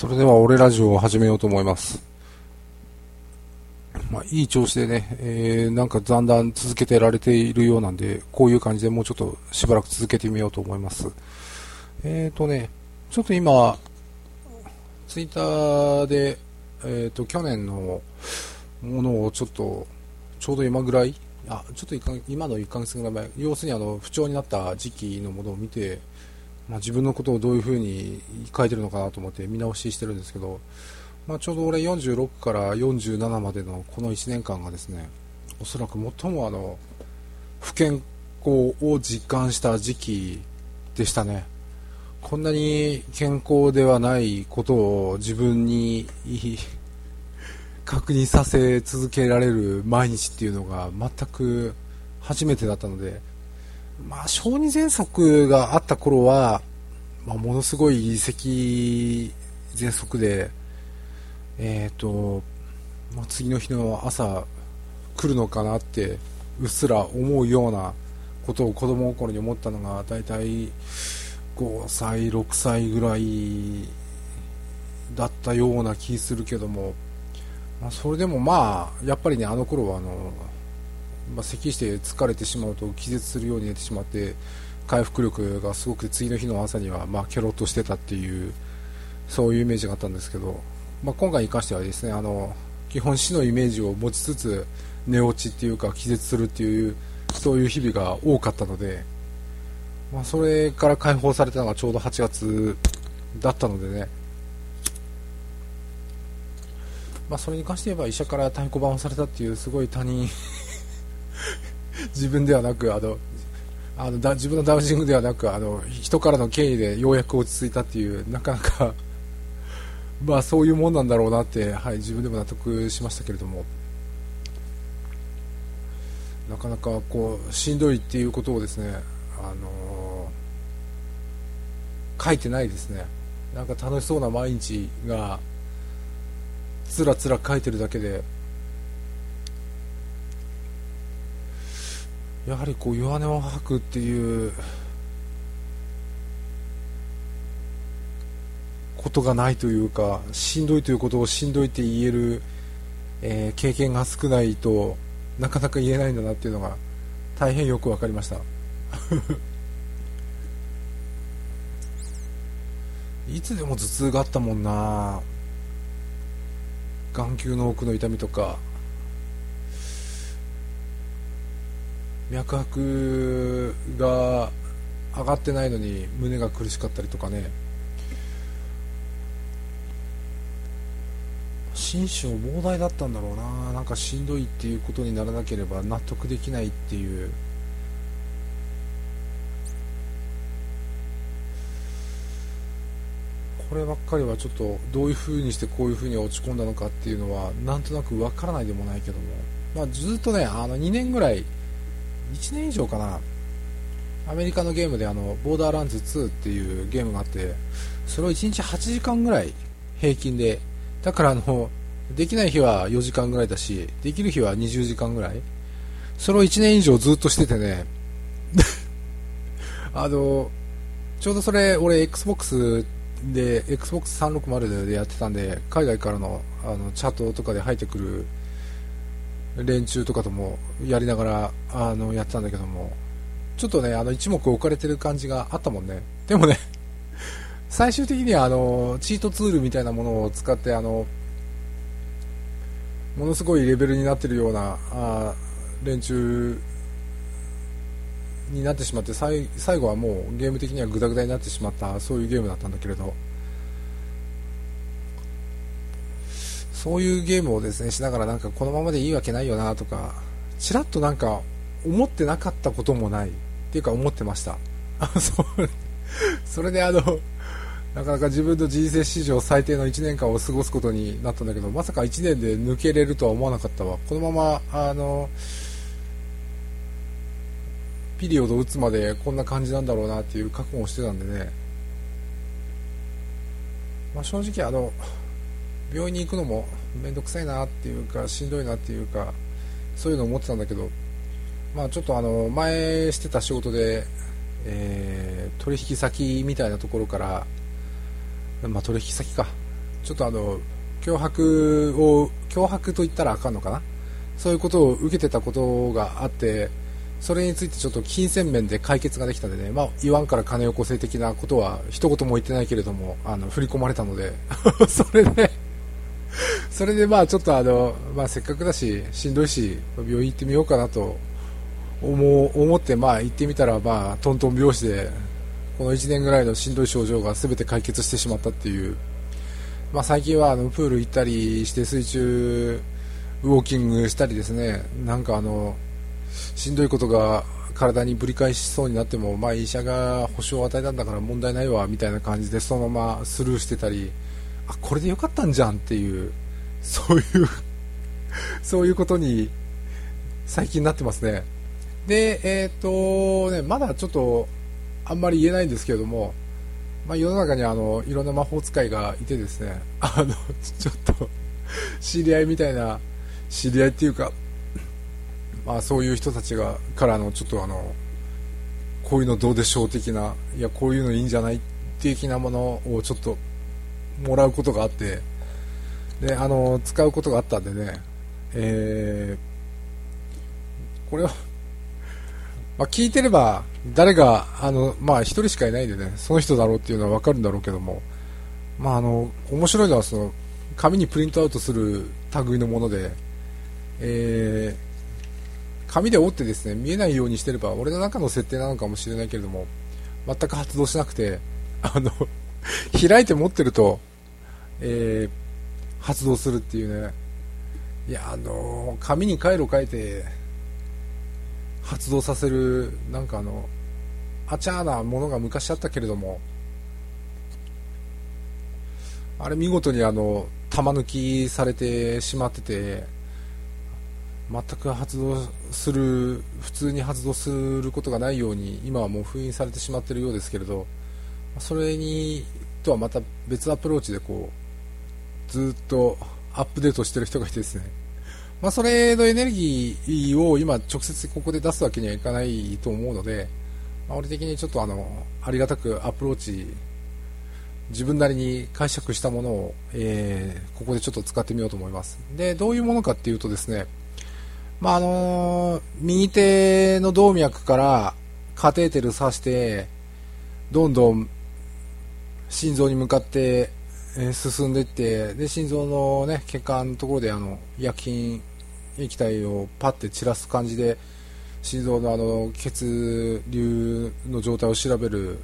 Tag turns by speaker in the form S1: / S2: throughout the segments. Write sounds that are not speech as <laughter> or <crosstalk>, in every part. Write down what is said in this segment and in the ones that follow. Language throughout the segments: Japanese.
S1: それでは俺ラジオを始めようと思います。まあ、いい調子でね、えー、なんかだんだん続けてられているようなんで、こういう感じでもうちょっとしばらく続けてみようと思います。えーとね、ちょっと今、ツイッターで、えーと、去年のものをちょっと、ちょうど今ぐらい、あ、ちょっと今の1ヶ月ぐらい前、要するにあの、不調になった時期のものを見て、まあ、自分のことをどういうふうに書いてるのかなと思って見直ししてるんですけど、まあ、ちょうど俺46から47までのこの1年間がですねおそらく最もあの不健康を実感した時期でしたね。こんなに健康ではないことを自分に <laughs> 確認させ続けられる毎日っていうのが全く初めてだったのでまあ、小児喘息があった頃は、まあ、ものすごい咳喘息で、えっ、ー、と、まあ、次の日の朝来るのかなってうっすら思うようなことを子供心に思ったのが大体5歳、6歳ぐらいだったような気するけども、まあ、それでもまあやっぱりねあの頃はあのまあ、咳して疲れてしまうと気絶するように寝てしまって回復力がすごく次の日の朝にはまあケロッとしてたっていうそういうイメージがあったんですけど、まあ、今回に関してはですねあの基本死のイメージを持ちつつ寝落ちっていうか気絶するっていうそういう日々が多かったので、まあ、それから解放されたのがちょうど8月だったのでね。まあ、それに関して言えば医者から太鼓判をされたっていうすごい他人自分ではなくあのあのだ自分のダウジングではなくあの人からの敬意でようやく落ち着いたっていうなかなか <laughs> まあそういうもんなんだろうなって、はい、自分でも納得しましたけれども。なかなかこうしんどいっていうことをですね、あのー、書いてないですね。なんか楽しそうな毎日がつらつら書いてるだけでやはりこう弱音を吐くっていうことがないというかしんどいということをしんどいって言える、えー、経験が少ないとなかなか言えないんだなっていうのが大変よく分かりました。<laughs> いつでも頭痛があったもんな。眼球の奥の痛みとか。脈拍が上がってないのに胸が苦しかったりとかね。心身膨大だったんだろうな。なんかしんどいっていうことにならなければ納得できないっていう。こればっかりはちょっとどういう風にしてこういう風に落ち込んだのかっていうのはなんとなくわからないでもないけども、まあ、ずっとねあの2年ぐらい1年以上かな。アメリカのゲームであのボーダーランズ2っていうゲームがあってそれを1日8時間ぐらい平均でだからあのできない日は4時間ぐらいだしできる日は20時間ぐらい。それを1年以上ずっとしててね。<laughs> あのちょうどそれ俺 XBOX で XBOX360 でやってたんで海外からのあのチャットとかで入ってくる連中とかともやりながらあのやってたんだけどもちょっとねあの一目置かれてる感じがあったもんね。でもね <laughs> 最終的にはあのチートツールみたいなものを使ってあのものすごいレベルになってるようなあ連中になってしまって最最後はもうゲーム的にはグダグダになってしまったそういうゲームだったんだけれど。そういうゲームをですねしながらなんかこのままでいいわけないよなとかちらっとなんか思ってなかったこともない。っていうか思ってました。それであのなかなか自分の人生史上最低の1年間を過ごすことになったんだけどまさか1年で抜けれるとは思わなかったわ。このままあのピリオド打つまでこんな感じなんだろうなっていう覚悟をしてたんでね、まあ、正直あの病院に行くのも面倒くさいなっていうかしんどいなっていうかそういうのを思ってたんだけど、まあ、ちょっとあの前してた仕事で、えー、取引先みたいなところから、まあ、取引先か。ちょっとあの脅迫を脅迫と言ったらあかんのかな？そういうことを受けてたことがあってそれについてちょっと金銭面で解決ができたんでね、まあ、言わんから金をこせ的なことは一言も言ってないけれどもあの振り込まれたので <laughs> それでそれでまあちょっとあの、まあ、せっかくだししんどいし病院行ってみようかなと思思ってまあ行ってみたらまあトントン拍子でこの1年ぐらいのしんどい症状が全て解決してしまったっていう、まあ、最近はあのプール行ったりして水中ウォーキングしたりですね。なんかあのしんどいことが体にぶり返しそうになっても、まあ、医者が保証を与えたんだから問題ないわみたいな感じでそのままスルーしてたりあこれでよかったんじゃんっていうそういうそういうことに最近なってますね。でえっ、とねまだちょっとあんまり言えないんですけれども、まあ、世の中にあのいろんな魔法使いがいてですね <laughs> あのちょっと知り合いみたいな知り合いっていうかまあ、そういう人たちがからのちょっとあのこういうのどうでしょう的ないやこういうのいいんじゃない？的なものをちょっともらうことがあってであの使うことがあったんでね、えー、これは、<laughs> まあ、聞いてれば誰があの、まあ、1人しかいないんでねその人だろうっていうのは分かるんだろうけども、まあ、あの面白いのはその紙にプリントアウトする類のもので、えー紙で折ってですね見えないようにしてれば俺の中の設定なのかもしれないけれども全く発動しなくてあの <laughs> 開いて持ってると、えー、発動するっていうね。いやあの紙に回路書いて発動させるなんかあのあちゃーなものが昔あったけれどもあれ見事にあの玉抜きされてしまってて全く発動する普通に発動することがないように今はもう封印されてしまっているようですけれどそれにとはまた別アプローチでこうずっとアップデートしてる人がいてですね、まあ、それのエネルギーを今直接ここで出すわけにはいかないと思うので、まあ、俺的にちょっとあのありがたくアプローチ自分なりに解釈したものを、えー、ここでちょっと使ってみようと思います。でどういうものかっていうとですねまあ、あのー、右手の動脈からカテーテル刺して、どんどん心臓に向かって、え進んでいって、で、心臓のね、血管のところであの、薬品液体をパッて散らす感じで、心臓のあの、血流の状態を調べる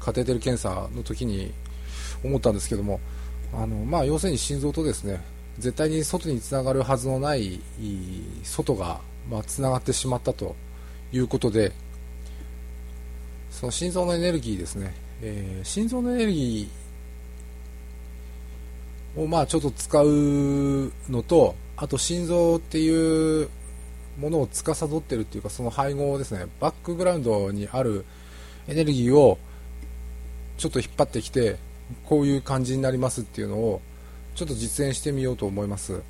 S1: カテーテル検査の時に思ったんですけども、あの、まあ、要するに心臓とですね、絶対に外につながるはずのない外が、まあ、つながってしまったということでその心臓のエネルギーですね、えー、心臓のエネルギーをまあちょっと使うのとあと心臓っていうものを司っているっていうかその配合ですねバックグラウンドにあるエネルギーをちょっと引っ張ってきてこういう感じになりますっていうのをちょっと実演してみようと思います。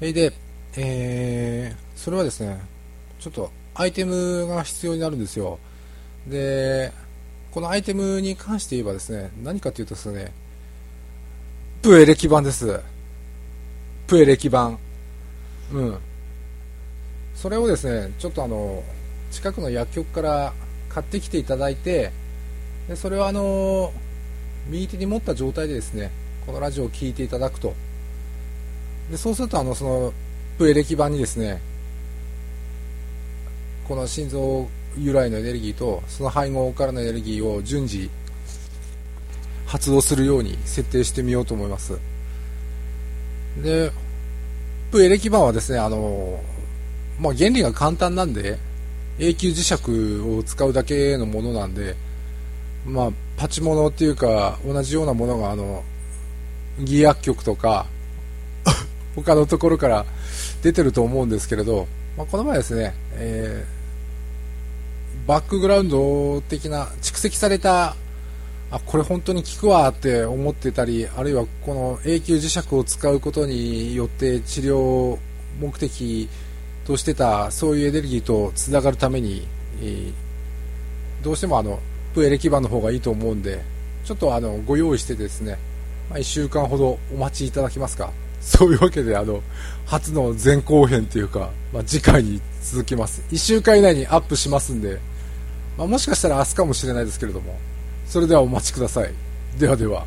S1: で、えー、それはですね、ちょっとアイテムが必要になるんですよ。で、このアイテムに関して言えばですね、何かというとですね、プエレキ板です。プエレキ板。うん。それをですね、ちょっとあの、近くの薬局から買ってきていただいて、でそれをあの、右手に持った状態でですね、このラジオを聴いていただくとでそうするとあのそのプエレキ板にですねこの心臓由来のエネルギーとその配合からのエネルギーを順次発動するように設定してみようと思います。でプエレキ板はですねあの、まあ、原理が簡単なんで永久磁石を使うだけのものなんでまあ、パチモノっていうか同じようなものがあの義薬局とか <laughs> 他のところから出てると思うんですけれど、まあ、この前ですね、えー、バックグラウンド的な蓄積されたあこれ本当に効くわって思ってたりあるいはこの永久磁石を使うことによって治療目的としてたそういうエネルギーとつながるために、えー、どうしてもあのプエレ基板の方がいいと思うんでちょっとあのご用意してですね、まあ、1週間ほどお待ちいただけますか？<laughs> そういうわけであの初の前後編というか、まあ、次回に続きます。1週間以内にアップしますんで、まあ、もしかしたら明日かもしれないですけれども。それではお待ちください。ではでは。